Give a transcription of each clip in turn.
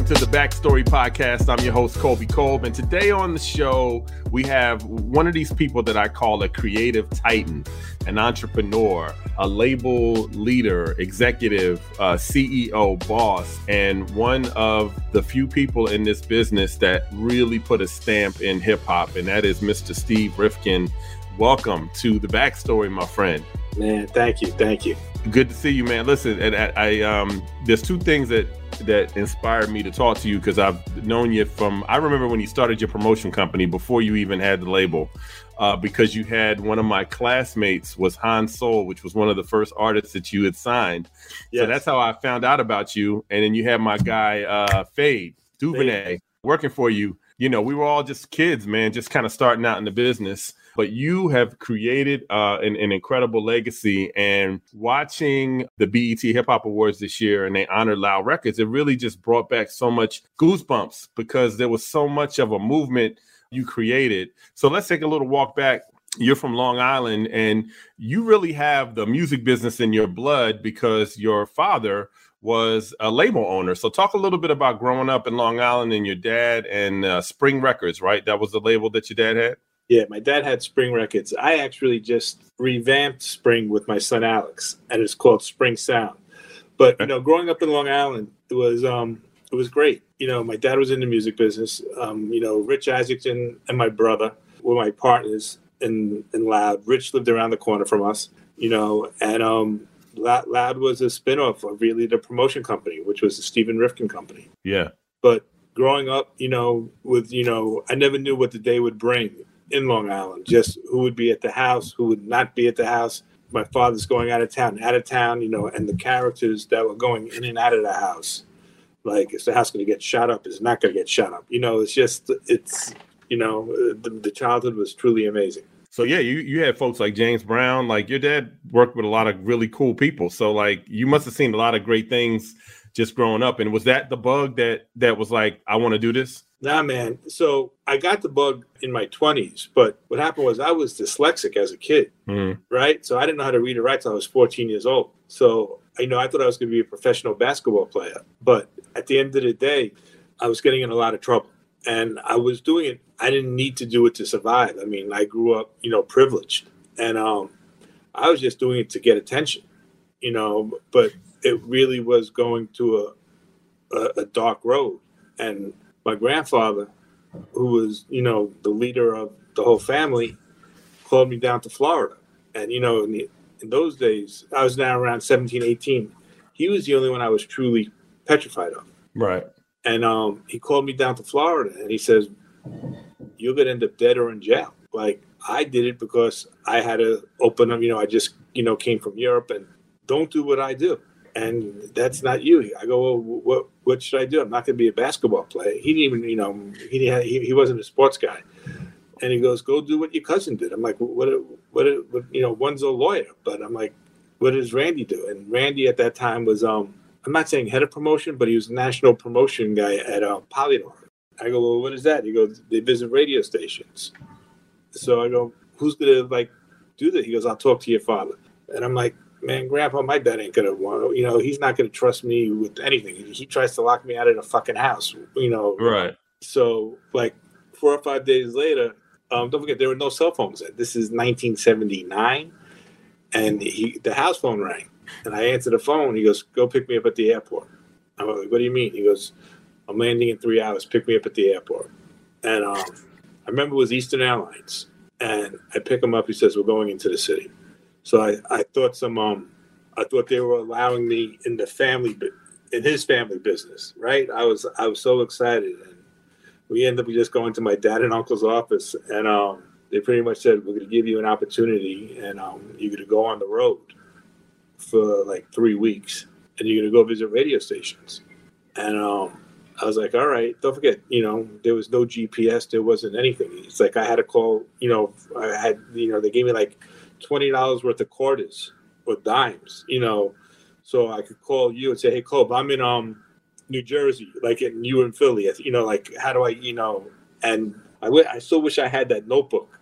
Welcome to the Backstory Podcast. I'm your host, Colby Colb. And today on the show, we have one of these people that I call a creative titan, an entrepreneur, a label leader, executive, uh, CEO, boss, and one of the few people in this business that really put a stamp in hip hop. And that is Mr. Steve Rifkin. Welcome to the Backstory, my friend. Man, thank you. Thank you. Good to see you, man. Listen, and I, I um, there's two things that that inspired me to talk to you because I've known you from. I remember when you started your promotion company before you even had the label, uh, because you had one of my classmates was Han Soul, which was one of the first artists that you had signed. Yes. So that's how I found out about you. And then you had my guy uh, Fade Duvernay Fade. working for you. You know, we were all just kids, man, just kind of starting out in the business but you have created uh, an, an, incredible legacy. And watching the BET Hip Hop Awards this year and they honored Loud Records, it really just brought back so much goosebumps because there was so much of a movement you created. So let's take a little walk back. You're from Long Island and you really have the music business in your blood because your father was a label owner. So talk a little bit about growing up in Long Island and your dad and uh, Spring Records, right? That was the label that your dad had? Yeah, my dad had Spring Records. I actually just revamped Spring with my son Alex, and it's called Spring Sound. But you know, growing up in Long Island, it was um, it was great. You know, my dad was in the music business. Um, you know, Rich Isaacson and my brother were my partners in in Loud. Rich lived around the corner from us. You know, and um, Loud was a spinoff of really the promotion company, which was the Stephen Rifkin company. Yeah. But growing up, you know, with you know, I never knew what the day would bring in Long Island, just who would be at the house, who would not be at the house. My father's going out of town, out of town, you know, and the characters that were going in and out of the house. Like, is the house going to get shot up? Is it not going to get shot up? You know, it's just, it's, you know, the, the childhood was truly amazing. So yeah, you you had folks like James Brown. Like your dad worked with a lot of really cool people. So like you must have seen a lot of great things just growing up. And was that the bug that that was like, I want to do this? Nah, man. So I got the bug in my 20s, but what happened was I was dyslexic as a kid, mm-hmm. right? So I didn't know how to read or write until I was 14 years old. So, you know, I thought I was going to be a professional basketball player. But at the end of the day, I was getting in a lot of trouble. And I was doing it, I didn't need to do it to survive. I mean, I grew up, you know, privileged. And um, I was just doing it to get attention, you know, but it really was going to a, a, a dark road. And my grandfather, who was, you know, the leader of the whole family, called me down to Florida. And, you know, in, the, in those days, I was now around 17, 18. He was the only one I was truly petrified of. Right. And um, he called me down to Florida and he says, You're going to end up dead or in jail. Like, I did it because I had to open up, you know, I just, you know, came from Europe and don't do what I do and that's not you. I go, well, what what should I do? I'm not going to be a basketball player. He didn't even, you know, he he, he wasn't a sports guy. And he goes, go do what your cousin did. I'm like, what, what, what, you know, one's a lawyer, but I'm like, what does Randy do? And Randy at that time was, um, I'm not saying head of promotion, but he was a national promotion guy at uh, Polydor. I go, well, what is that? He goes, they visit radio stations. So I go, who's going to like do that? He goes, I'll talk to your father. And I'm like, man, Grandpa, my dad ain't gonna want. You know, he's not gonna trust me with anything. He tries to lock me out of the fucking house. You know, right? So like four or five days later, um, don't forget there were no cell phones. This is 1979, and he the house phone rang, and I answered the phone. He goes, "Go pick me up at the airport." I'm like, "What do you mean?" He goes, "I'm landing in three hours. Pick me up at the airport." And um, I remember it was Eastern Airlines, and I pick him up. He says, "We're going into the city." So I, I thought some um I thought they were allowing me in the family in his family business, right? I was I was so excited and we ended up just going to my dad and uncle's office and um they pretty much said we're going to give you an opportunity and um you're going to go on the road for like 3 weeks and you're gonna go visit radio stations. And um, I was like, all right, don't forget, you know, there was no GPS, there wasn't anything. It's like I had to call, you know, I had, you know, they gave me like twenty dollars worth of quarters or dimes, you know, so I could call you and say, hey, Cole, I'm in um New Jersey, like in you in Philly, you know, like how do I, you know, and I, w- I still wish I had that notebook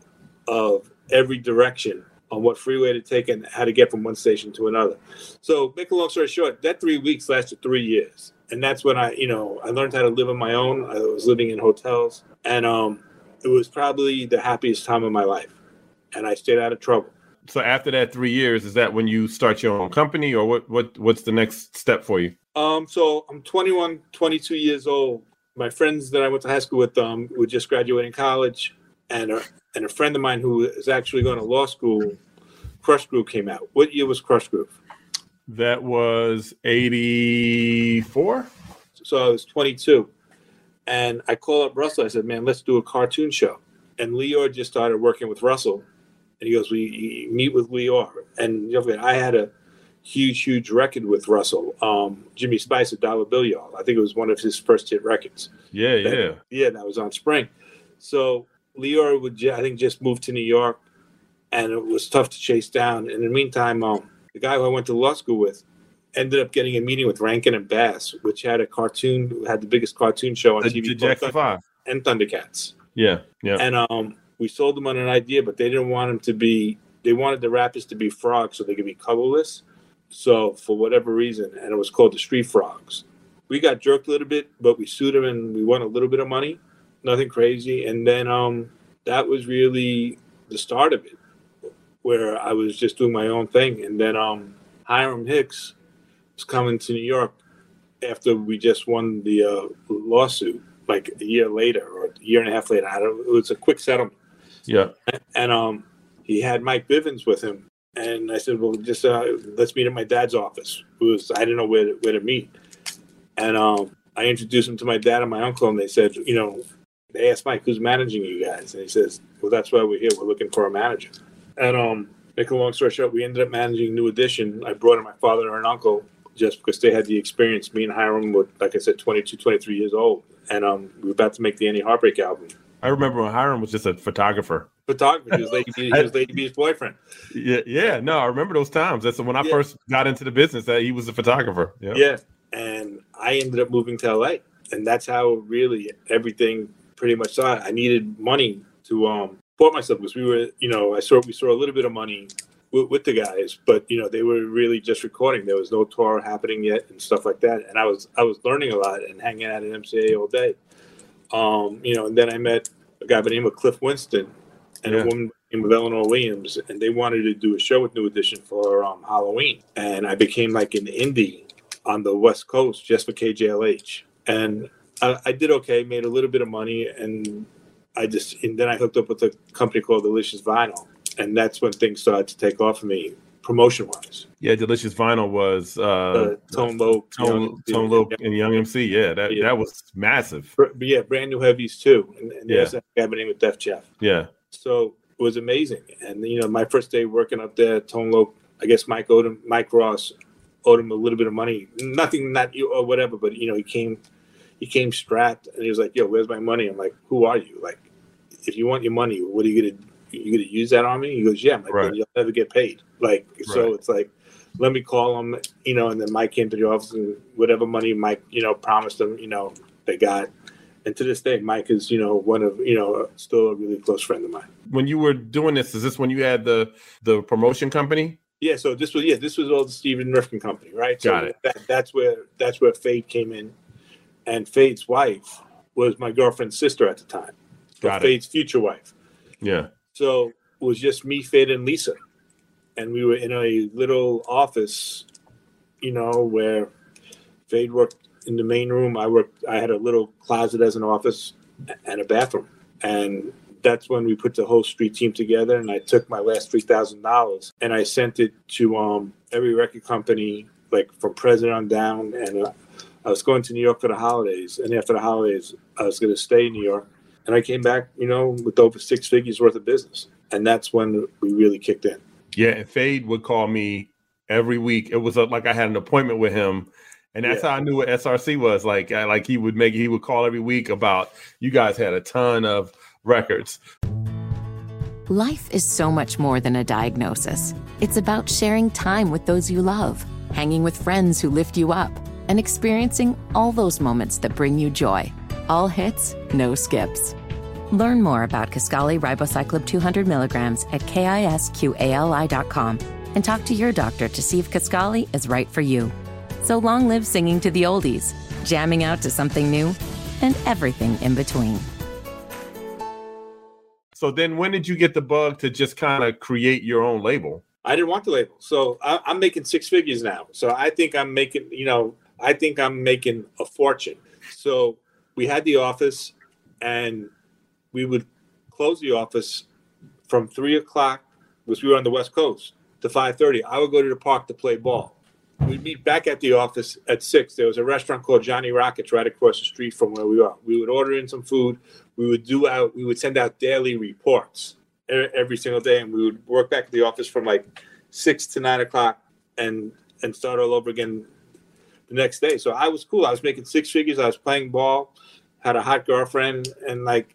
of every direction on what freeway to take and how to get from one station to another. So, make a long story short, that three weeks lasted three years, and that's when I, you know, I learned how to live on my own. I was living in hotels, and um, it was probably the happiest time of my life, and I stayed out of trouble. So after that three years, is that when you start your own company, or what? What? What's the next step for you? Um, so I'm 21, 22 years old. My friends that I went to high school with um, were just graduating college, and a, and a friend of mine who is actually going to law school, Krush Groove came out. What year was Krush Groove? That was 84. So I was 22. And I called up Russell. I said, man, let's do a cartoon show. And Lyor just started working with Russell. And he goes, we meet with Lyor. And you know, I had a huge, huge record with Russell. Um, Jimmy Spice, at Dollar Bill Y'all. I think it was one of his first hit records. Yeah, that, yeah. Yeah, that was on Spring. So Lyor would, I think, just moved to New York. And it was tough to chase down. And in the meantime, um, the guy who I went to law school with, ended up getting a meeting with Rankin and Bass, which had a cartoon, had the biggest cartoon show on The, TV, called Five. and Thundercats. Yeah, yeah. And um, we sold them on an idea, but they didn't want them to be. They wanted the rappers to be frogs so they could be colorless. So for whatever reason, and it was called the Street Frogs. We got jerked a little bit, but we sued them and we won a little bit of money. Nothing crazy. And then um, that was really the start of it, where I was just doing my own thing. And then um, Hiram Hicks was coming to New York after we just won the uh, lawsuit, like a year later or a year and a half later. I don't, it was a quick settlement, yeah. and um, he had Mike Bivins with him. And I said, "Well, just uh, let's meet at my dad's office." It was I didn't know where to, where to meet, and um, I introduced him to my dad and my uncle, and they said, "You know," they asked Mike, "Who's managing you guys?" And he says, "Well, that's why we're here. We're looking for a manager." And um, make a long story short, we ended up managing New Edition. I brought in my father and uncle just because they had the experience. Me and Hiram were, like I said, 22, 23 years old. And um, we were about to make the Any Heartbreak album. I remember when Hiram was just a photographer. Photographer, he was Lady, B, he was Lady B's boyfriend. Yeah, yeah. No, I remember those times. That's when I Yeah. first got into the business. That he was a photographer. Yeah. Yeah. And I ended up moving to LA. And that's how really everything pretty much started. I needed money to um support myself because we were, you know, I saw we saw a little bit of money with, with the guys, but you know, they were really just recording. There was no tour happening yet and stuff like that. And I was I was learning a lot and hanging out at MCA all day. Um, you know, and then I met a guy by the name of Cliff Winston and Yeah. a woman by the name of Eleanor Williams, and they wanted to do a show with New Edition for um, Halloween. And I became like an indie on the West Coast just for KJLH. And I, I did okay, made a little bit of money, and I just and then I hooked up with a company called Delicious Vinyl, and that's when things started to take off for me, promotion wise. Yeah, Delicious Vinyl was uh, Uh, Tone Low, Tone, Tone Loc and Young MC. Yeah, that Yeah. that was massive. Br- yeah, brand new heavies too, and, and Yeah. there's a guy by the name of Def Jef. Yeah, So it was amazing. And you know, my first day working up there, Tone Loc, I guess Mike owed him, Mike Ross owed him a little bit of money. Nothing, not you or whatever, but you know, he came, he came strapped, and he was like, "Yo, where's my money?" I'm like, "Who are you? Like, if you want your money, what are you gonna, you gonna use that on me?" He goes, "Yeah." I'm like, Right. "Then you'll never get paid. Like, so Right. it's like. Let me call him, you know, and then Mike came to the office and whatever money Mike, you know, promised him, you know, they got. And to this day, Mike is, you know, one of, you know, still a really close friend of mine. when you were doing this, is this when you had the the promotion company? Yeah, so this was yeah, this was all the Stephen Rifkin company, right? So Got it. That, that's where that's where Fade came in, and Fade's wife was my girlfriend's sister at the time. Got it. Fade's future wife. Yeah, So it was just me, Fade, and Lisa, and we were in a little office, you know, where Fade worked in the main room. I worked. I had a little closet as an office and a bathroom, and that's when we put the whole street team together. And I took my last three thousand dollars and I sent it to um, every record company, like from president on down. And uh, I was going to New York for the holidays, and after the holidays, I was going to stay in New York. And I came back, you know, with over six figures worth of business, and that's when we really kicked in. yeah. And Fade would call me every week. It was a, like I had an appointment with him. And that's yeah. how I knew what SRC was. Like, I, like he would make he would call every week about you guys had a ton of records. Life is so much more than a diagnosis. It's about sharing time with those you love, hanging with friends who lift you up, and experiencing all those moments that bring you joy. All hits, no skips. Learn more about Kisqali ribociclib 200 milligrams at kisqali.com and talk to your doctor to see if Kisqali is right for you. So long live singing to the oldies, jamming out to something new, and everything in between. So then, when did you get the bug to just kind of create your own label? I didn't want the label, so I, I'm making six figures now. So I think I'm making, you know, I think I'm making a fortune. So we had the office, and we would close the office from three o'clock, because we were on the West Coast, to five thirty. I would go to the park to play ball. We'd meet back at the office at six. There was a restaurant called Johnny Rockets right across the street from where we are. We would order in some food we would do out we would send out daily reports every single day and we would work back at the office from like six to nine o'clock and and start all over again the next day so i was cool i was making six figures i was playing ball had a hot girlfriend and like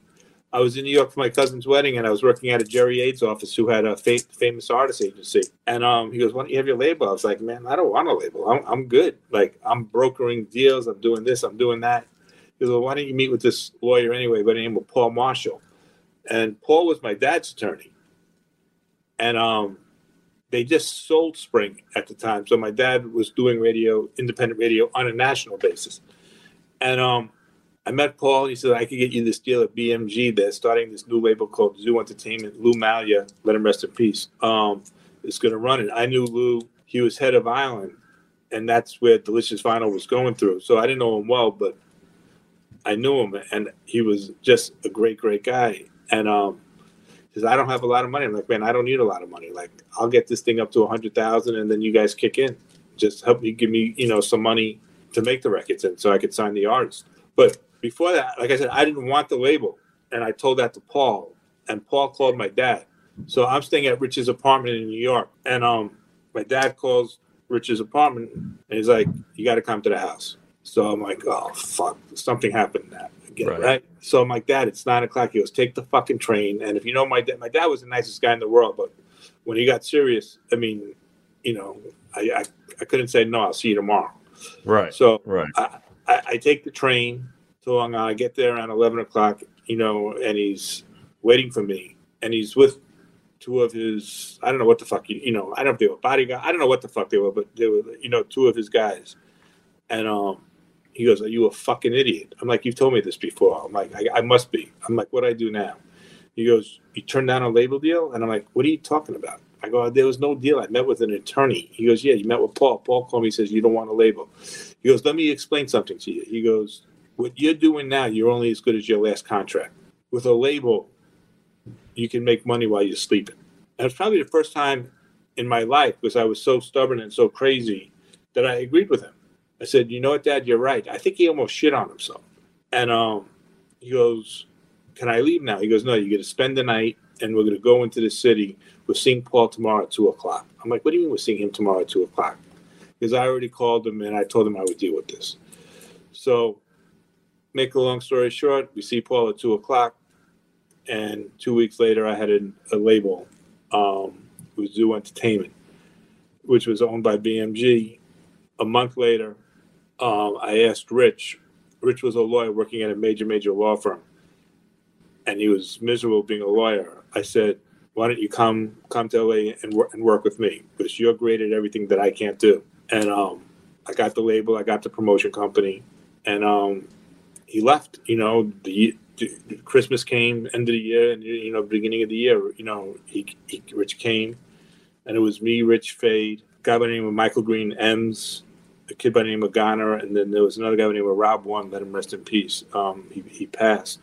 i was in new york for my cousin's wedding and i was working at a jerry aid's office who had a fa- famous artist agency and um, he goes why don't you have your label i was like man i don't want a label I'm, I'm good like i'm brokering deals i'm doing this i'm doing that He goes, well, why don't you meet with this lawyer anyway by the name of Paul Marshall? And Paul was my dad's attorney. And um, they just sold Spring at the time. So my dad was doing radio, independent radio on a national basis. And um, I met Paul. and He said, I could get you this deal at BMG. They're starting this new label called Zoo Entertainment. Lou Maglia, let him rest in peace, um, is going to run it. I knew Lou. He was head of Island, and that's where Delicious Vinyl was going through. So I didn't know him well, but I knew him, and he was just a great, great guy. And um, he says, "I don't have a lot of money." I'm like, "Man, I don't need a lot of money. Like, I'll get this thing up to a hundred thousand, and then you guys kick in. Just help me give me, you know, some money to make the records, and so I could sign the artist." But before that, like I said, I didn't want the label, and I told that to Paul, and Paul called my dad. So I'm staying at Rich's apartment in New York, and um, my dad calls Rich's apartment, and he's like, "You got to come to the house." So I'm like, oh fuck, something happened that again, right. right? So I'm like, Dad, it's nine o'clock. He goes, take the fucking train. And if you know my dad, my dad was the nicest guy in the world, but when he got serious, I mean, you know, I I, I couldn't say no. I'll see you tomorrow. Right. So right. I, I, I take the train to Long. I get there around eleven o'clock, you know, and he's waiting for me, and he's with two of his I don't know what the fuck you, you know I don't know if they were I don't know what the fuck they were but they were you know two of his guys and um he goes, Are you a fucking idiot? I'm like, You've told me this before. I'm like, I, I must be. I'm like, What do I do now? He goes, You turned down a label deal? And I'm like, What are you talking about? I go, There was no deal. I met with an attorney. He goes, Yeah, you met with Paul. Paul called me says, You don't want a label. He goes, Let me explain something to you. He goes, What you're doing now, you're only as good as your last contract. With a label, you can make money while you're sleeping. And it's probably the first time in my life because I was so stubborn and so crazy that I agreed with him. I said, you know what, Dad, you're right. I think he almost shit on himself. And um, he goes, can I leave now? He goes, no, you're going to spend the night and we're going to go into the city. We're seeing Paul tomorrow at 2 o'clock. I'm like, what do you mean we're seeing him tomorrow at 2 o'clock? Because I already called him and I told him I would deal with this. So, make a long story short, we see Paul at 2 o'clock. And two weeks later, I had a, a label, um, it was Zoo Entertainment, which was owned by BMG. A month later, um, I asked Rich. Rich was a lawyer working at a major, major law firm, and he was miserable being a lawyer. I said, "Why don't you come come to LA and work and work with me? Because you're great at everything that I can't do." And um, I got the label, I got the promotion company, and um, he left. You know, the, the, Christmas came, end of the year, and you know, beginning of the year. You know, he, he Rich came, and it was me, Rich Fade, guy by the name of Michael Green Ems, a kid by the name of Garner, and then there was another guy by the name of Rob One. Let him rest in peace. Um, he, he passed,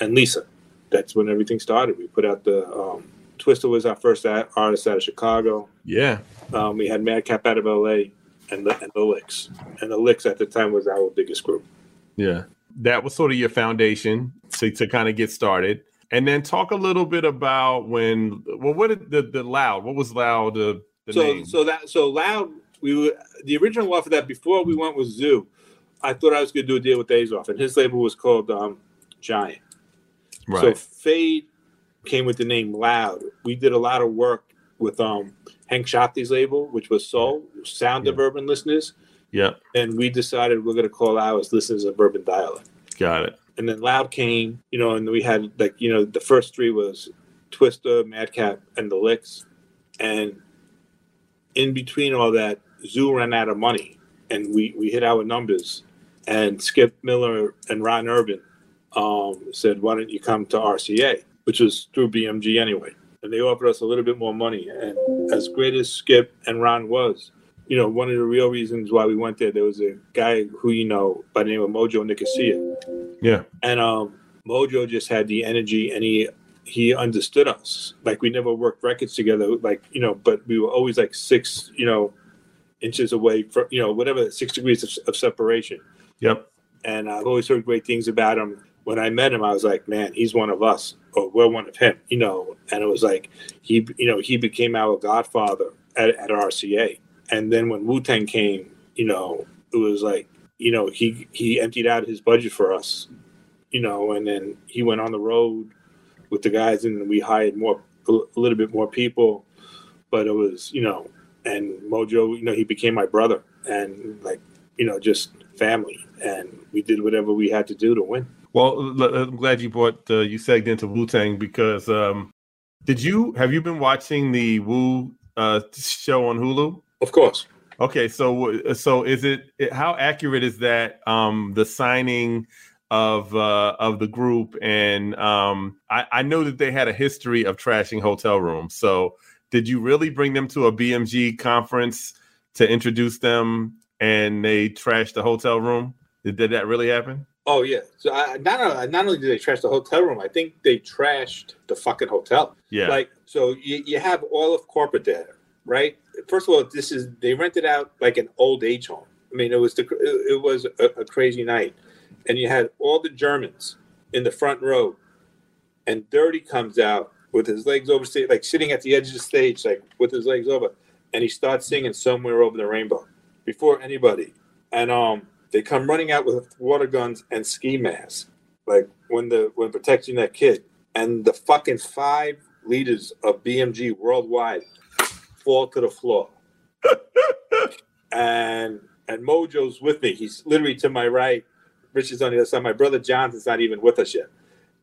and Lisa. That's when everything started. We put out the um, Twista was our first artist out of Chicago. Yeah. Um, we had Madcap out of LA, and the and the Licks, and the Licks at the time was our biggest group. Yeah, that was sort of your foundation to to kind of get started. And then talk a little bit about when, well, what did the, the Loud, what was Loud, the the so name. so that so loud. We were the original offer that before we went with Zoo. I thought I was going to do a deal with Azoff, and his label was called um, Giant. right. So Fade came with the name Loud. We did a lot of work with um, Hank Shocklee's label, which was Soul, Sound of Urban Listeners, yep. and we decided we're going to call ours Listeners of Urban Dialect. Got it. And then Loud came, you know, and we had like you know the first three was Twista, Madcap, and the Licks, and in between all that, Zoo ran out of money, and we we hit our numbers, and Skip Miller and Ron Urban um, said, "Why don't you come to RCA?" Which was through BMG anyway, and they offered us a little bit more money. And as great as Skip and Ron was, you know, one of the real reasons why we went there, there was a guy who you know by the name of Mojo Nicosia, Yeah. and um, Mojo just had the energy, and he he understood us. Like we never worked records together, like you know, but we were always like six, you know, inches away from you know whatever six degrees of, of separation. Yep. And I've always heard great things about him. When I met him, I was like, man, he's one of us, or we're one of him, you know. And it was like he, you know, he became our godfather at, at RCA. And then when Wu Tang came, you know, it was like, you know, he he emptied out his budget for us, you know, and then he went on the road with the guys, and we hired more, a little bit more people. But it was, you know, and Mojo, you know, he became my brother, and like, you know, just family, and we did whatever we had to do to win. Well, I'm glad you brought uh, you segged into Wu Tang because um, did you have you been watching the Wu uh, show on Hulu? Of course. Okay, so so is it how accurate is that um, the signing of uh, of the group? And um, I, I know that they had a history of trashing hotel rooms. So did you really bring them to a BMG conference to introduce them, and they trashed the hotel room? Did, did that really happen? Oh yeah. So I, not only, not only did they trash the hotel room, I think they trashed the fucking hotel. Yeah. Like so, you, you have all of corporate there, right? First of all, this is they rented out like an old age home. I mean, it was the it, was a, a crazy night, and you had all the Germans in the front row, and Dirty comes out with his legs over, stage, like sitting at the edge of the stage, like with his legs over, and he starts singing "Somewhere Over the Rainbow" before anybody, and um, they come running out with water guns and ski masks, like when the when protecting that kid, and the fucking five leaders of BMG worldwide fall to the floor. and and Mojo's with me. He's literally to my right. Rich is on the other side. My brother Jonathan's not even with us yet.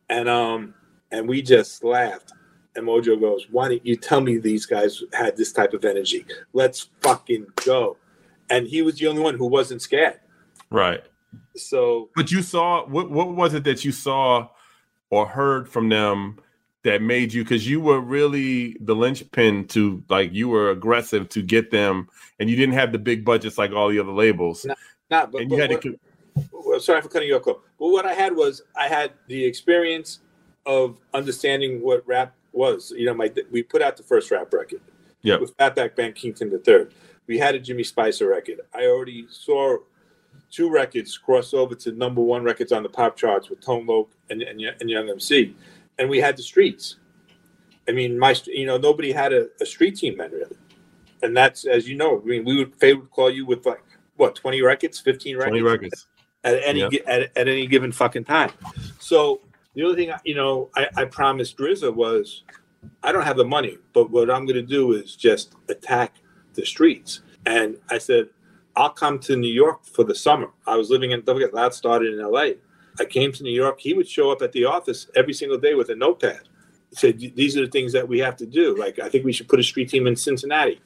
And um and we just laughed. And Mojo goes, Why don't you tell me these guys had this type of energy? Let's fucking go. And he was the only one who wasn't scared. Right. So But you saw what what was it that you saw or heard from them that made you because you were really the linchpin to like you were aggressive to get them and you didn't have the big budgets like all the other labels. No, not but, and you but had to well, sorry for cutting you off. But what I had was I had the experience of understanding what rap was. You know, my we put out the first rap record Yep. with Fatback Band King Tim the third. We had a Jimmy Spicer record. I already saw two records cross over to number one records on the pop charts with Tone Loc and, and, and Young MC, and we had the streets. I mean, my you know nobody had a, a street team then really, and that's as you know. I mean, we would Faye would call you with like what twenty records, fifteen records, twenty records. at any Yeah. at, at any given fucking time. So the only thing I- you know I, I promised Drizza was I don't have the money, but what I'm going to do is just attack the streets. And I said I'll come to New York for the summer. I was living in don't forget Loud started in L.A. I came to New York. He would show up at the office every single day with a notepad. He said these are the things that we have to do. Like I think we should put a street team in Cincinnati.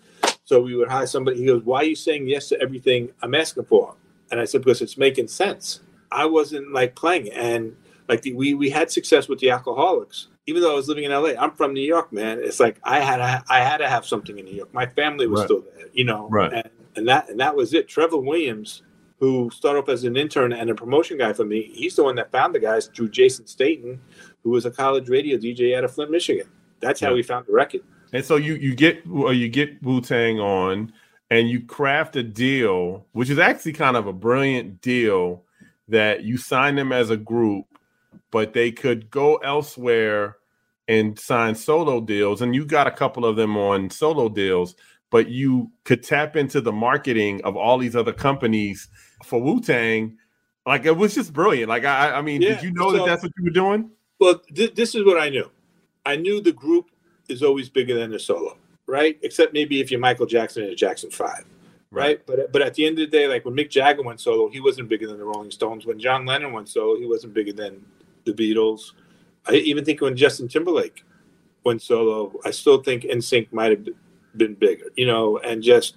So we would hire somebody. He goes, "Why are you saying yes to everything I'm asking for?" And I said, because it's making sense. I wasn't like playing. And like the, we we had success with the Alkaholiks. Even though I was living in LA, I'm from New York, man. It's like I had to, I had to have something in New York. My family was Right. still there, you know. Right. And, and that and that was it. Trevor Williams, who started off as an intern and a promotion guy for me, he's the one that found the guys through Jason Staten, who was a college radio DJ out of Flint, Michigan. That's how Yeah. we found the record. And so you you get or you get Wu Tang on, and you craft a deal, which is actually kind of a brilliant deal that you sign them as a group, but they could go elsewhere and sign solo deals. And you got a couple of them on solo deals, but you could tap into the marketing of all these other companies for Wu Tang. Like it was just brilliant. Like I, I mean, yeah, did you know so, that that's what you were doing? Well, th- this is what I knew. I knew the group is always bigger than the solo, right? Except maybe if you're Michael Jackson and a Jackson Five, right? right? But but at the end of the day, like when Mick Jagger went solo, he wasn't bigger than the Rolling Stones. When John Lennon went solo, he wasn't bigger than the Beatles. I even think when Justin Timberlake went solo, I still think NSYNC might have been bigger, you know, and just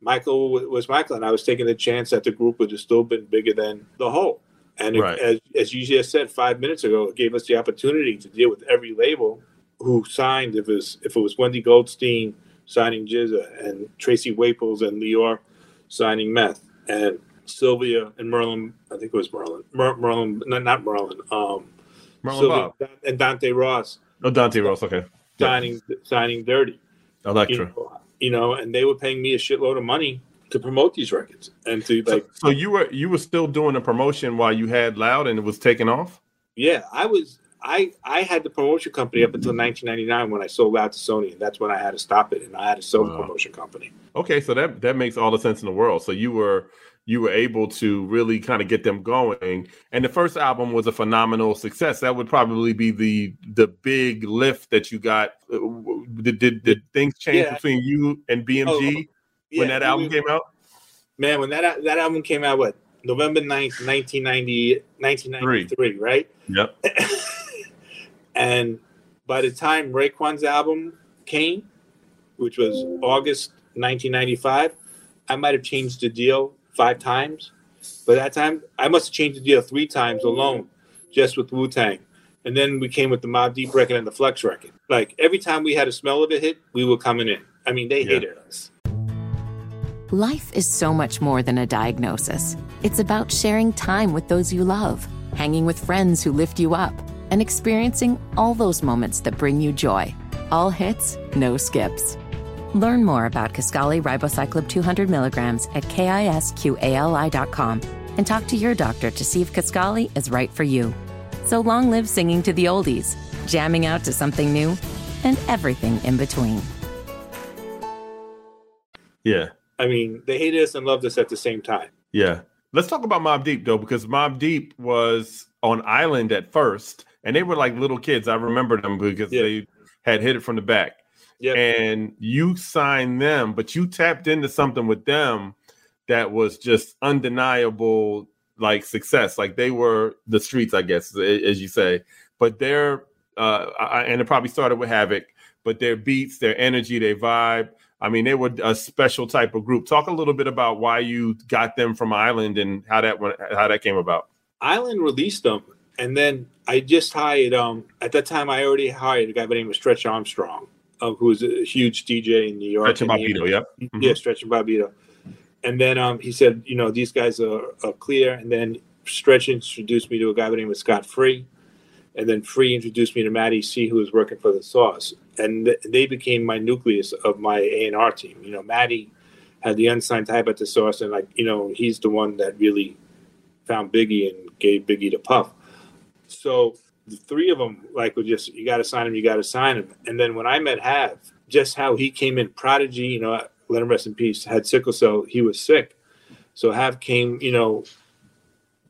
Michael was Michael, and I was taking the chance that the group would have still been bigger than the whole. And right. it, as, as you just said five minutes ago, it gave us the opportunity to deal with every label who signed. If it was, if it was Wendy Goldstein signing GZA and Tracy Waples and Lyor signing Meth and Sylvia and Merlin, I think it was Merlin, Mer, Merlin, not, not Merlin, um, Merlin Sylvia, Bob. and Dante Ross. Oh, Dante Ross, okay. Signing, yeah. signing Dirty. Elektra. You know, you know, and they were paying me a shitload of money to promote these records and to like. So, so you were you were still doing the promotion while you had Loud and it was taking off. Yeah, I was. I I had the promotion company up until 1999 when I sold out to Sony, and that's when I had to stop it, and I had to sell wow. the promotion company. Okay, so that that makes all the sense in the world. So you were you were able to really kind of get them going. And the first album was a phenomenal success. That would probably be the the big lift that you got. Uh, did did, did things change yeah. between you and BMG oh, yeah, when that album came out? Man, when that that album came out, what November 9th, 1990, 1993, right? Yep. and by the time Raekwon's album came, which was August 1995, I might have changed the deal five times. But that time, I must have changed the deal three times alone, just with Wu Tang. And then we came with the Mobb Deep record and the Flex record. Like every time we had a smell of a hit, we were coming in. I mean, they yeah. hated us. Life is so much more than a diagnosis. It's about sharing time with those you love, hanging with friends who lift you up, and experiencing all those moments that bring you joy. All hits, no skips. Learn more about Kisqali ribociclib 200 milligrams at kisqali.com and talk to your doctor to see if Kisqali is right for you. So long live singing to the oldies, jamming out to something new, and everything in between. Yeah. I mean, they hate us and loved us at the same time. Yeah. Let's talk about Mobb Deep though, because Mobb Deep was on Island at first, and they were like little kids. I remember them because yeah. they had hit it from the back yep. and you signed them, but you tapped into something with them that was just undeniable, like success. Like they were the streets, I guess, as you say. But their uh, and it probably started with Havoc, but their beats, their energy, their vibe. I mean, they were a special type of group. Talk a little bit about why you got them from Island and how that went, how that came about. Island released them, and then I just hired. Um, at that time, I already hired a guy by the name of Stretch Armstrong, uh, was a huge DJ in New York. Stretch and Bobbito, yeah. Mm-hmm. Yeah, Stretch and Bobbito. And then um, he said, you know, these guys are, are, clear. And then Stretch introduced me to a guy by the name of Schott Free. And then Free introduced me to Matty C, who was working for the Source. And th- they became my nucleus of my A&R team. You know, Matty had the Unsigned Hype at the Source. And, like, you know, he's the one that really found Biggie and gave Biggie the puff. So the three of them like were just you got to sign him, you got to sign him. And then when I met Hav, just how he came in, Prodigy, you know, let him rest in peace, had sickle cell, he was sick, so Hav came, you know,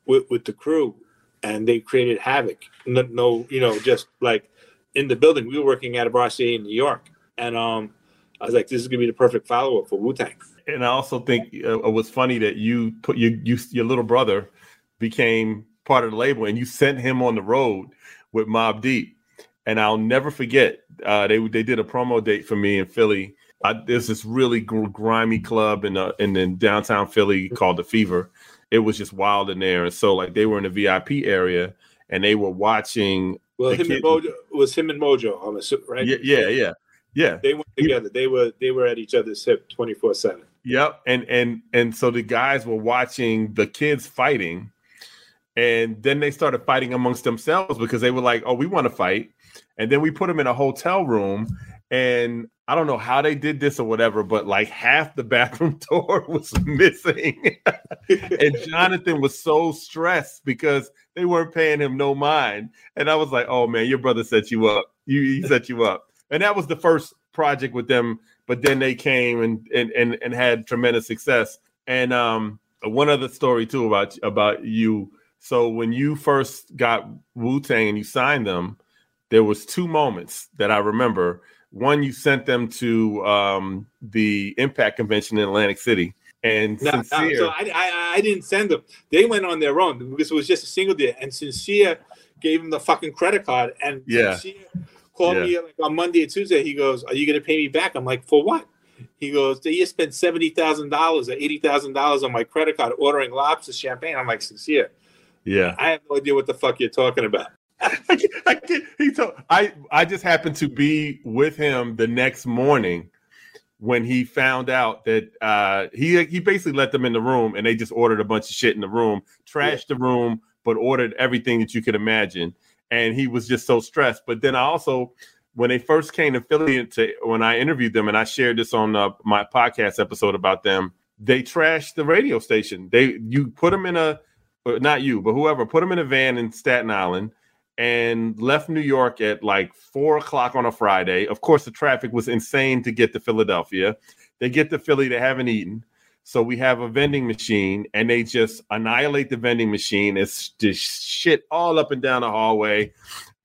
with with the crew, and they created havoc. No, no you know, just like in the building, we were working at a brasserie in New York, and um, I was like, this is gonna be the perfect follow up for Wu Tang. And I also think uh, it was funny that you put your you, your little brother became part of the label, and you sent him on the road with Mobb Deep, and I'll never forget. Uh, they they did a promo date for me in Philly. I, there's this really grimy club in uh, in, in downtown Philly called the Fever. It was just wild in there, and so like they were in the VIP area and they were watching. Well, him and Mojo was him and Mojo on the right. Yeah, yeah, yeah, yeah. They went together. They were they were at each other's hip twenty four seven. Yep, and and and so the guys were watching the kids fighting, and then they started fighting amongst themselves because they were like, "Oh, we want to fight." And then we put them in a hotel room, and I don't know how they did this or whatever, but like half the bathroom door was missing. and Jonathan was so stressed because they weren't paying him no mind. And I was like, "Oh man, your brother set you up. You he set you up." And that was the first project with them but then they came and and and, and had tremendous success. And um, one other story too about about you. So when you first got Wu Tang and you signed them, there was two moments that I remember. One, you sent them to um, the Impact Convention in Atlantic City, and No, no, Sincere. so I, I, I didn't send them. They went on their own because it was just a single deal. And Sincere gave him the fucking credit card. And Yeah. Sincere called Yeah. me like on Monday or Tuesday. He goes, "Are you going to pay me back?" I'm like, "For what?" He goes, "They just spent seventy thousand dollars or eighty thousand dollars on my credit card ordering lobster champagne." I'm like, "Sincere, yeah, I have no idea what the fuck you're talking about." I can't, I can't, he told I I just happened to be with him the next morning when he found out that uh, he he basically let them in the room and they just ordered a bunch of shit in the room, trashed the room, but ordered everything that you could imagine, and he was just so stressed. But then I also when they first came to Philly to when I interviewed them and I shared this on uh, my podcast episode about them, they trashed the radio station. They you put them in a Uh, not you, but whoever put them in a van in Staten Island and left New York at like four o'clock on a Friday. Of course, the traffic was insane to get to Philadelphia. They get to Philly, they haven't eaten. So we have a vending machine and they just annihilate the vending machine. It's just shit all up and down the hallway.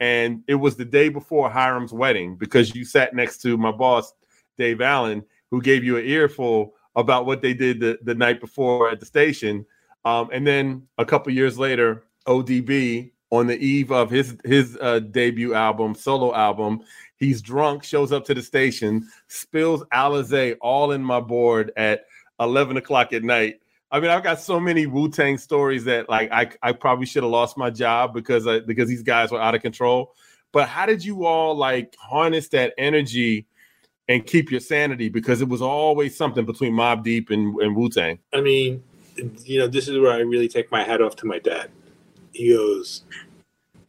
And it was the day before Hiram's wedding because you sat next to my boss, Dave Allen, who gave you an earful about what they did the, the night before at the station. Um, and then a couple years later, ODB on the eve of his his uh, debut album, solo album, he's drunk, shows up to the station, spills Alizé all in my board at eleven o'clock at night. I mean, I've got so many Wu Tang stories that like I, I probably should have lost my job because I, because these guys were out of control. But how did you all like harness that energy and keep your sanity? Because it was always something between Mobb Deep and, and Wu Tang. I mean, you know, this is where I really take my hat off to my dad. He goes,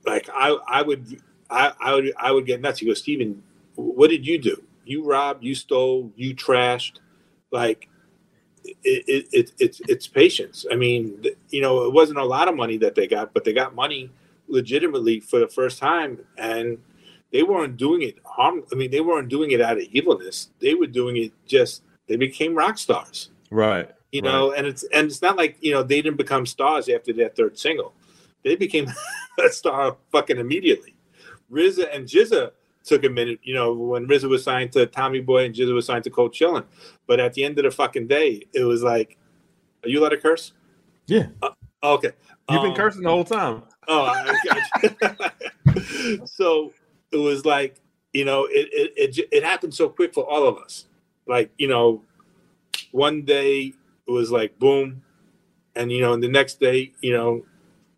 like, I, I would, I, I would, I would get nuts. He goes, Steven, what did you do? You robbed, you stole, you trashed. Like, it, it, it, it's, it's patience. I mean, you know, it wasn't a lot of money that they got, but they got money legitimately for the first time, and they weren't doing it harm. I mean, they weren't doing it out of evilness. They were doing it just. They became rock stars Right. You know and it's and it's not like you know they didn't become stars after their third single. They became a star fucking immediately. RZA and GZA took a minute you know when RZA was signed to Tommy Boy and GZA was signed to Cold Chillin. But at the end of the fucking day it was like are you allowed to curse? Yeah. Uh, okay. You've been Um, cursing the whole time. Oh, I got so it was like you know it, it it it happened so quick for all of us. Like you know, one day it was like boom, and you know, and the next day you know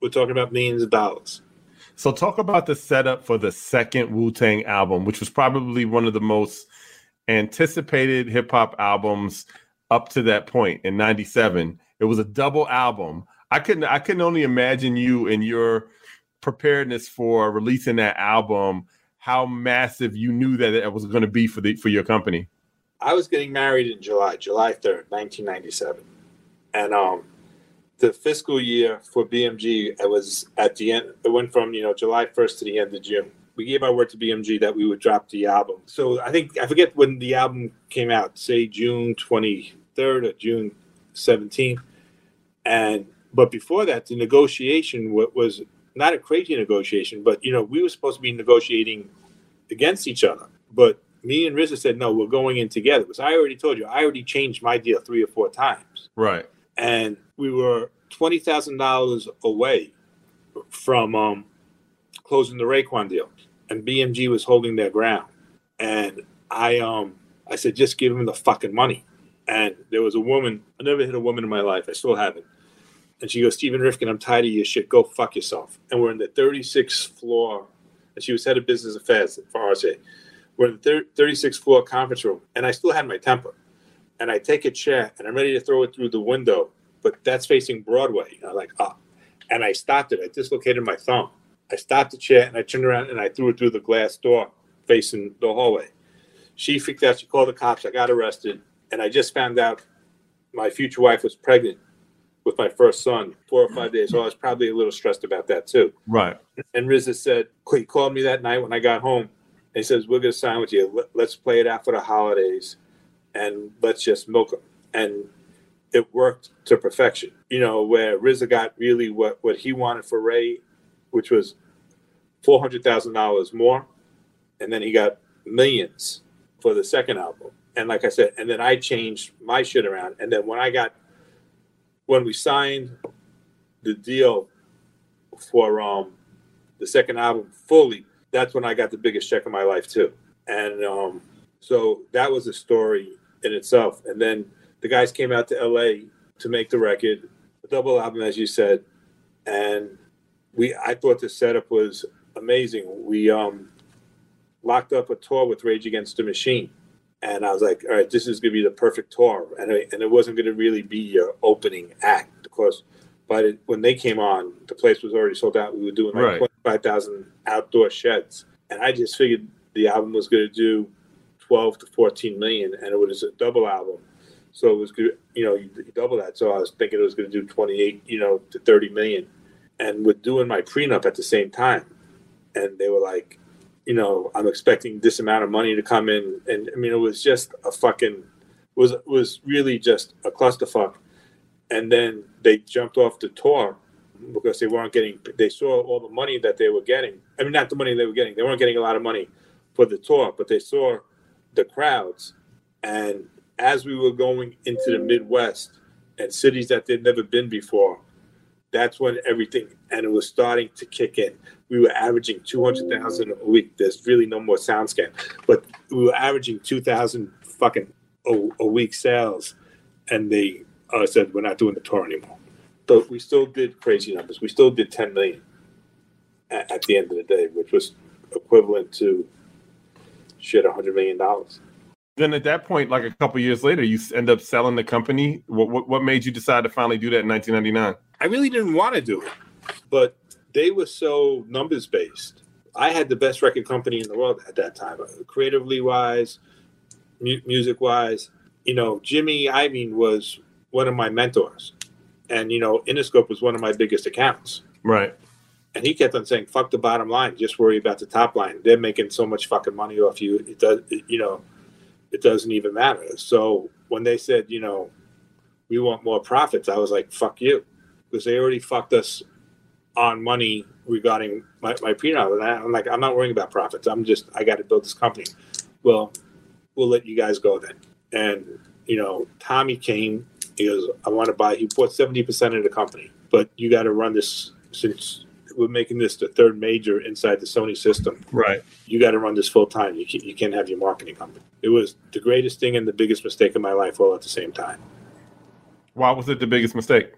we're talking about millions of dollars. So talk about the setup for the second Wu Tang album, which was probably one of the most anticipated hip hop albums up to that point in '97. It was a double album. I couldn't I couldn't only imagine you and your preparedness for releasing that album, how massive you knew that it was going to be for the for your company. I was getting married in July, July third, nineteen ninety seven, and um, the fiscal year for BMG it was at the end. It went from you know July first to the end of June. We gave our word to BMG that we would drop the album. So I think I forget when the album came out. Say June twenty third or June seventeenth, and but before that, the negotiation wa- was not a crazy negotiation, but you know we were supposed to be negotiating against each other, but me and RZA said, no, we're going in together. Because I already told you, I already changed my deal three or four times. Right. And we were $20,000 away from um, closing the Raekwon deal. And BMG was holding their ground. And I um I said, just give him the fucking money. And there was a woman, I never hit a woman in my life. I still haven't. And she goes, Stephen Rifkin, I'm tired of your shit. Go fuck yourself. And we're in the 36th floor. And she was head of business affairs for RCA. We're in the thir- 36th floor conference room. And I still had my temper. And I take a chair and I'm ready to throw it through the window, but that's facing Broadway. And I'm like, ah. And I stopped it. I dislocated my thumb. I stopped the chair and I turned around and I threw it through the glass door facing the hallway. She freaked out. She called the cops. I got arrested. And I just found out my future wife was pregnant with my first son four or five days. So I was probably a little stressed about that too. Right. And RZA said, he called me that night when I got home. He says, We're going to sign with you. Let- Let's play it out for the holidays. and let's just milk them. And it worked to perfection. You know, where RZA got really what, what he wanted for Ray, which was $400,000 more. And then he got millions for the second album. And like I said, and then I changed my shit around. And then when I got, when we signed the deal for um the second album fully, that's when I got the biggest check of my life too. And um so that was a story in itself. And then the guys came out to LA to make the record, a double album, as you said. And we, I thought the setup was amazing. We um, locked up a tour with Rage Against the Machine. And I was like, all right, this is going to be the perfect tour. And, I, and it wasn't going to really be your opening act. Of but when they came on, the place was already sold out. We were doing like Right. 25,000 outdoor sheds. And I just figured the album was going to do 12 to 14 million and it was a double album. So it was good, you know, you, double that. So I was thinking it was going to do 28, you know, to 30 million. And with doing my prenup at the same time. And they were like, you know, I'm expecting this amount of money to come in. And I mean, it was just a fucking, was was really just a clusterfuck. And then they jumped off the tour because they weren't getting, they saw all the money that they were getting. I mean, not the money they were getting. They weren't getting a lot of money for the tour, but they saw the crowds. And as we were going into the Midwest and cities that they'd never been before, that's when everything and it was starting to kick in. We were averaging two hundred thousand a week. There's really no more SoundScan, but we were averaging two thousand fucking a, a week sales, and they uh, said we're not doing the tour anymore. But we still did crazy numbers. We still did ten million at, at the end of the day, which was equivalent to shit a hundred million dollars. Then at that point, like a couple years later, you end up selling the company. What, what what made you decide to finally do that in 1999? I really didn't want to do it, but they were so numbers based. I had the best record company in the world at that time, creatively wise, mu- music wise. You know, Jimmy Iovine was one of my mentors, and you know, Interscope was one of my biggest accounts. Right. And he kept on saying, "Fuck the bottom line. Just worry about the top line. They're making so much fucking money off you. It does, it, you know, it doesn't even matter." So when they said, you know, we want more profits, I was like, "Fuck you," because they already fucked us on money regarding my, my prenup. And I- I'm like, I'm not worrying about profits. I'm just, I got to build this company. Well, we'll let you guys go then. And you know, Tommy came. He goes, I want to buy. He bought seventy percent of the company, but you got to run this since we're making this the third major inside the Sony system. Right. You got to run this full time. You can, you can't have your marketing company. It was the greatest thing and the biggest mistake of my life all at the same time. Why was it the biggest mistake?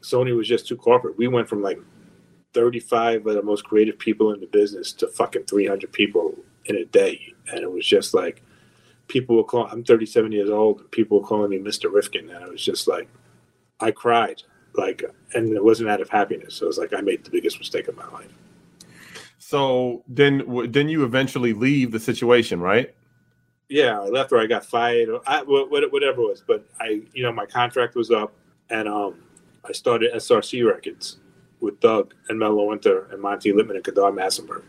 Sony was just too corporate. We went from like 35 of the most creative people in the business to fucking 300 people in a day. And it was just like, people were calling, I'm 37 years old, and people were calling me Mr. Rifkind. And I was just like, I cried. Like, and it wasn't out of happiness. So It was like, I made the biggest mistake of my life. So then then you eventually leave the situation, right? Yeah, I left or I got fired or I, wha- wha- whatever it was. But I, you know, my contract was up and um, I started SRC Records with Doug and Mello Winter and Monte Lipman and Kedar Massenburg.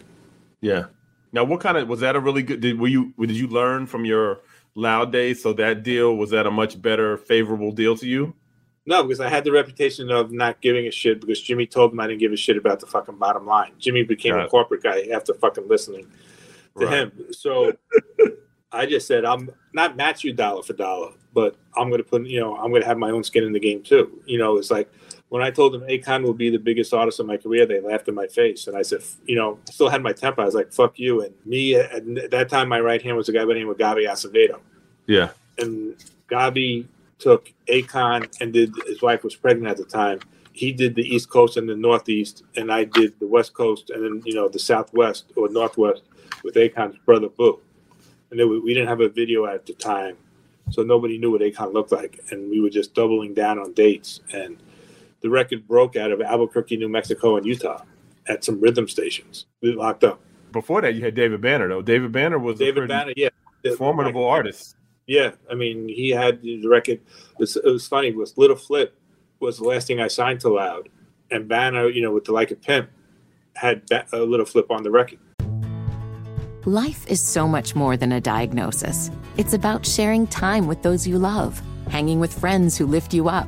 Yeah. Now, what kind of was that a really good? Did were you did you learn from your loud days? So that deal was that a much better, favorable deal to you? No, because I had the reputation of not giving a shit because Jimmy told him I didn't give a shit about the fucking bottom line. Jimmy became a corporate guy after fucking listening to Right. him. So I just said, I'm not match you dollar for dollar, but I'm going to put, you know, I'm going to have my own skin in the game too. You know, it's like when I told them Akon will be the biggest artist of my career, they laughed in my face. And I said, you know, I still had my temper. I was like, fuck you. And me, at that time, my right hand was a guy by the name of Gabi Acevedo Yeah. and Gabi took Akon and did his wife was pregnant at the time. He did the East Coast and the Northeast, and I did the West Coast and then you know the Southwest or Northwest with Akon's brother Boo. And then we, we didn't have a video at the time, so nobody knew what Akon looked like, and we were just doubling down on dates. And the record broke out of Albuquerque, New Mexico, and Utah at some rhythm stations. We locked up. Before that, you had David Banner though. David Banner was a David pretty Banner, yeah, formidable artist. Yeah, I mean, he had the record. It was, it was funny. Was Little Flip was the last thing I signed to Loud, and Banner, you know, with the Like a Pimp, had ba- a Little Flip on the record. Life is so much more than a diagnosis. It's about sharing time with those you love, hanging with friends who lift you up,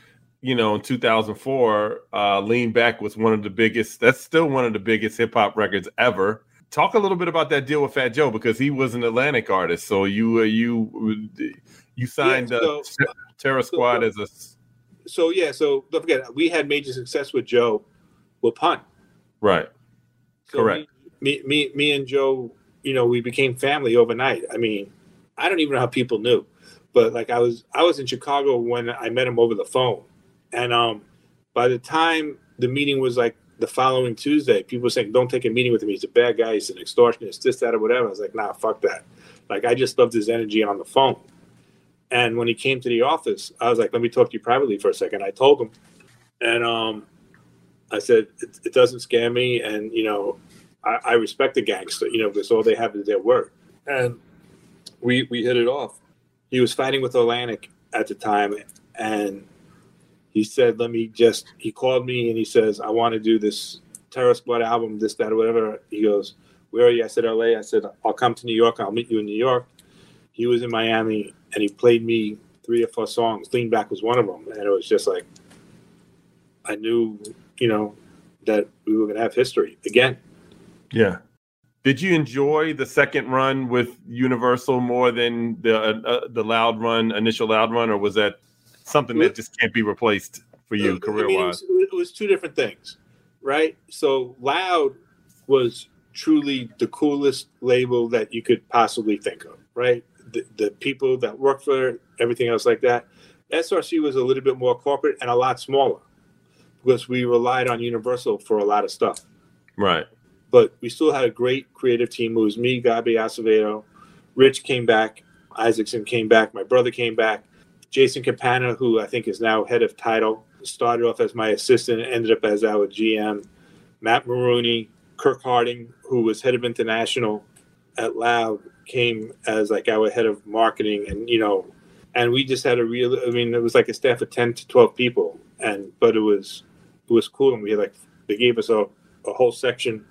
you know in 2004, uh, Lean Back was one of the biggest. That's still one of the biggest hip hop records ever. Talk a little bit about that deal with Fat Joe because he was an Atlantic artist. So you uh, you you signed yeah, so, uh, Terror Squad so, as a. So yeah, so don't forget we had major success with Joe, with Pun. Right. So Correct. Me, me, me, and Joe, you know, we became family overnight. I mean, I don't even know how people knew, but like I was, I was in Chicago when I met him over the phone, and um, by the time the meeting was like the following Tuesday, people were saying, "Don't take a meeting with him. He's a bad guy. He's an extortionist. This, that, or whatever." I was like, "Nah, fuck that." Like I just loved his energy on the phone. And when he came to the office, I was like, "Let me talk to you privately for a second. I told him, and um, I said, "It, it doesn't scare me, and you know, I, I respect the gangster, you know, because all they have is their word." And we we hit it off. He was fighting with Atlantic at the time, and he said, "Let me just." He called me and he says, "I want to do this Terror Squad album, this, that, whatever." He goes, "Where are you?" I said, "L.A." I said, "I'll come to New York. I'll meet you in New York." He was in Miami, and he played me three or four songs. Lean Back was one of them, and it was just like I knew, you know, that we were going to have history again. Yeah. Did you enjoy the second run with Universal more than the uh, uh the loud run, initial loud run, or was that something that just can't be replaced for you career wise? I mean, it, it, was two different things, right? So Loud was truly the coolest label that you could possibly think of, right? The, the people that worked for it, everything else like that. SRC was a little bit more corporate and a lot smaller because we relied on Universal for a lot of stuff. Right. But we still had a great creative team. It was me, Gabi Acevedo, Rich came back, Isaacson came back, my brother came back, Jason Campana, who I think is now head of title, started off as my assistant, and ended up as our GM. Matt Maroney, Kirk Harding, who was head of international at Loud, came as like our head of marketing, and you know, and we just had a real. I mean, it was like a staff of ten to twelve people, and but it was it was cool, and we had like they gave us a, a whole section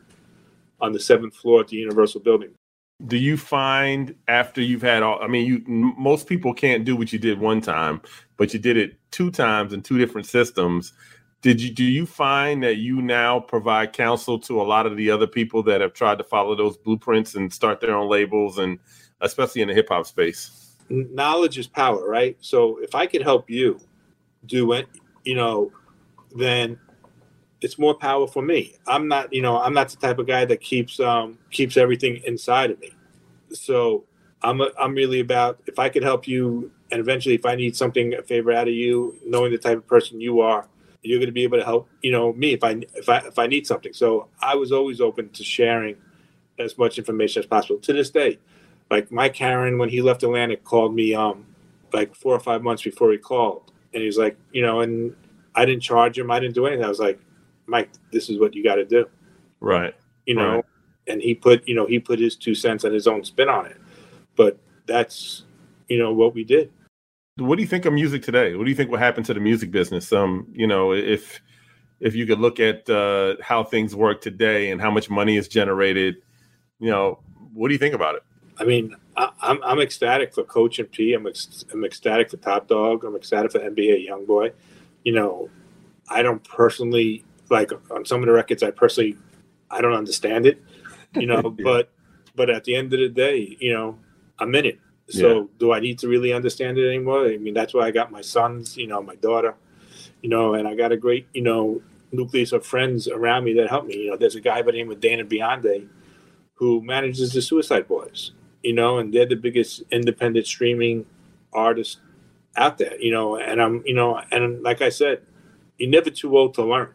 on the seventh floor at the Universal Building do you find after you've had all i mean you most people can't do what you did one time but you did it two times in two different systems. Did you do you find that you now provide counsel to a lot of the other people that have tried to follow those blueprints and start their own labels and especially in the hip-hop space? Knowledge is power right? So if i can help you do it you know then it's more power for me. I'm not, you know, I'm not the type of guy that keeps um, keeps everything inside of me. So I'm a, I'm really about if I could help you, and eventually if I need something a favor out of you, knowing the type of person you are, you're going to be able to help, you know, me if I if I if I need something. So I was always open to sharing as much information as possible. To this day, like Mike Caren, when he left Atlantic, called me um like four or five months before he called, and he was like, you know, and I didn't charge him, I didn't do anything. I was like Mike, this is what you got to do. Right. You know, right. and he put, you know, he put his two cents and his own spin on it. But that's, you know, what we did. What do you think of music today? What do you think will happen to the music business? Um, you know, if if you could look at uh, how things work today and how much money is generated, you know, what do you think about it? I mean, I, am I'm, I'm ecstatic for Coach and P. I'm ex- I'm ecstatic for Top Dog. I'm ecstatic for NBA YoungBoy. You know, I don't personally like on some of the records i personally i don't understand it you know yeah. but but at the end of the day you know i'm in it so yeah. do i need to really understand it anymore i mean that's why i got my sons you know my daughter you know and i got a great you know nucleus of friends around me that help me you know there's a guy by the name of dana bionde who manages the suicide boys you know and they're the biggest independent streaming artist out there you know and i'm you know and like i said you're never too old to learn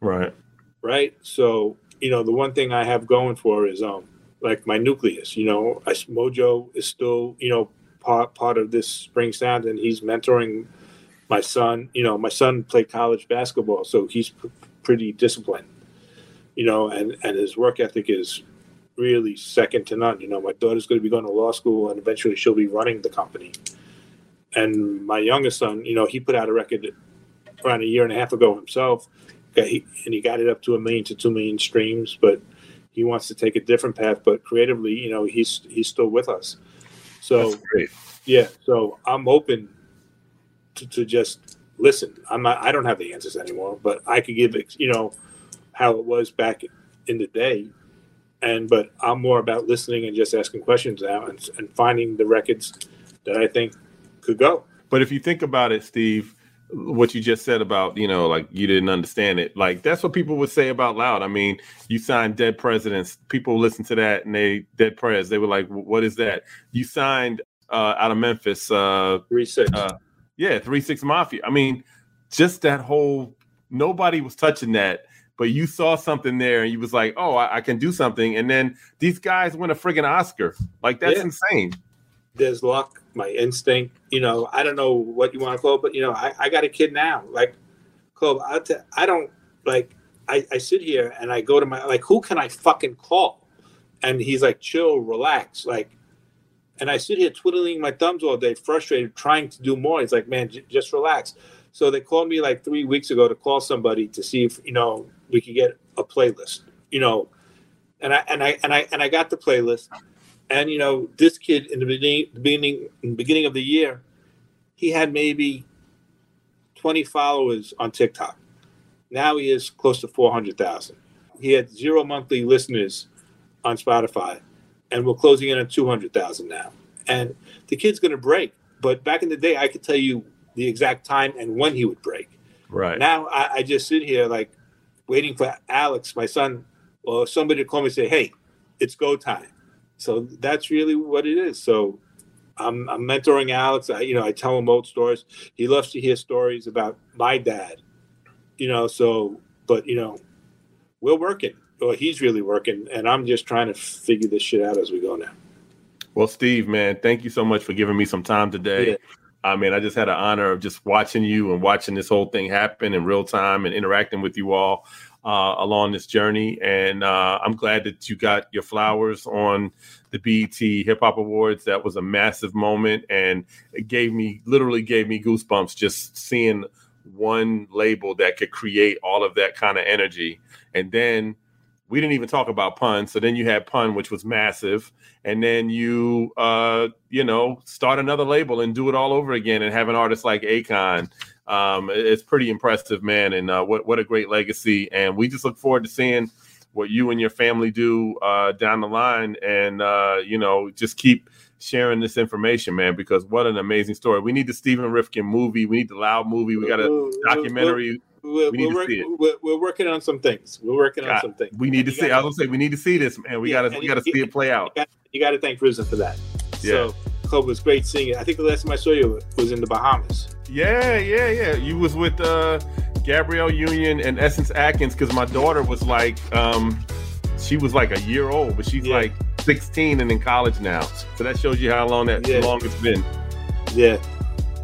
Right. Right. So, you know, the one thing I have going for is um like my nucleus, you know, I, Mojo is still, you know, part part of this spring sound and he's mentoring my son you know my son played college basketball so he's pretty disciplined you know and and his work ethic is really second to none you know my daughter's going to be going to law school and eventually she'll be running the company and my youngest son you know he put out a record around a year and a half ago himself and he got it up to a million to two million streams but he wants to take a different path but creatively you know he's he's still with us. So yeah so i'm open to, to just listen. I'm not i don't have the answers anymore but i could give it you know how it was back in the day. And but i'm more about listening and just asking questions now and, and finding the records that i think could go. But if you think about it steve what you just said about you know like you didn't understand it. Like that's what people would say about loud. I mean you signed dead presidents. People listen to that and they dead prez they were like what is that? You signed uh out of memphis uh three six. uh, yeah three six mafia. I mean just that whole nobody was touching that but you saw something there and you was like oh i, I can do something. And then these guys win a friggin oscar. Like that's yeah. insane. There's luck, my instinct. You know, I don't know what you want to call but you know, I, I got a kid now. Like, Cole, I, t- I don't like. I, I sit here and I go to my like, who can I fucking call? And he's like, chill, relax, like. And I sit here twiddling my thumbs all day, frustrated, trying to do more. He's like, man, j- just relax. So they called me like three weeks ago to call somebody to see if you know we could get a playlist. You know, and I and I and I and I got the playlist and you know, this kid in the beginning, beginning, beginning of the year, he had maybe 20 followers on TikTok. Now he is close to 400,000. He had zero monthly listeners on Spotify, and we're closing in on 200,000 now. And the kid's going to break. But back in the day, I could tell you the exact time and when he would break. Right now, I, I just sit here like waiting for Alex, my son, or somebody to call me and say, "Hey, it's go time." So that's really what it is. So I'm, I'm mentoring Alex. I, you know, I tell him old stories. He loves to hear stories about my dad. You know, so but you know, we're working. Well, he's really working, and I'm just trying to figure this shit out as we go now. Well, Steve, man, thank you so much for giving me some time today. Yeah. I mean, I just had an honor of just watching you and watching this whole thing happen in real time and interacting with you all uh, along this journey. And uh, I'm glad that you got your flowers on the BET Hip Hop Awards. That was a massive moment, and it gave me literally gave me goosebumps just seeing one label that could create all of that kind of energy. And then we didn't even talk about pun. So then you had pun, which was massive, and then you uh, you know start another label and do it all over again, and have an artist like Akon um, it's pretty impressive, man. And uh, what what a great legacy. And we just look forward to seeing what you and your family do uh, down the line. And uh, you know, just keep sharing this information, man, because what an amazing story. We need the Stephen Rifkind movie. We need the Loud movie. We got a documentary. We're, we need we're, to see it. We're, working on some things. We're working God, on some things. We need to see. Gotta, I was gonna say we need to see this, man. We yeah, gotta we gotta see it play out. You got to thank Prison for that. Yeah. So, Colb was great seeing it. I think the last time I saw you was in the Bahamas. Yeah, yeah, yeah. You was with uh, Gabrielle Union and Essence Atkins because my daughter was like, um, she was like a year old, but she's yeah. like 16 and in college now. So that shows you how long that yeah. long it's been. Yeah,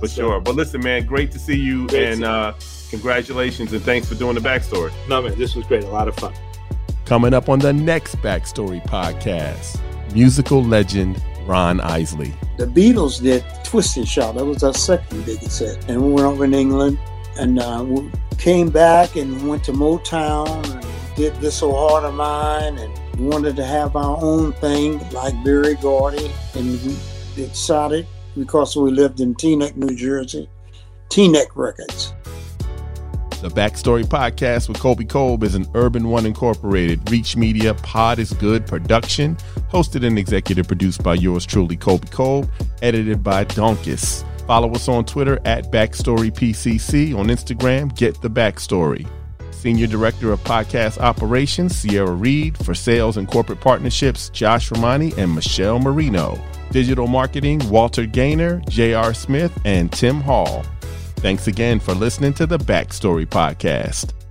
for so, sure. But listen, man, great to see you, and uh, congratulations and thanks for doing the backstory. No, man, this was great. A lot of fun. Coming up on the next Backstory podcast, musical legend Ron Isley. The Beatles did Twist and Shout. That was our second biggest hit. And we went over in England and uh, we came back and went to Motown and did This Old Heart of Mine and wanted to have our own thing like Berry Gordy. And we decided, because we lived in Teaneck, New Jersey, Teaneck Records. The Backstory Podcast with Colby Colb is an Urban One Incorporated, Reach Media, Pod is Good production, hosted and executive produced by yours truly, Colby Colb, edited by Donkus. Follow us on Twitter at BackstoryPCC, on Instagram, Get the Backstory. Senior Director of Podcast Operations, Sierra Reed, for Sales and Corporate Partnerships, Josh Romani and Michelle Marino. Digital Marketing, Walter Gaynor, J.R. Smith, and Tim Hall. Thanks again for listening to the Backstory Podcast.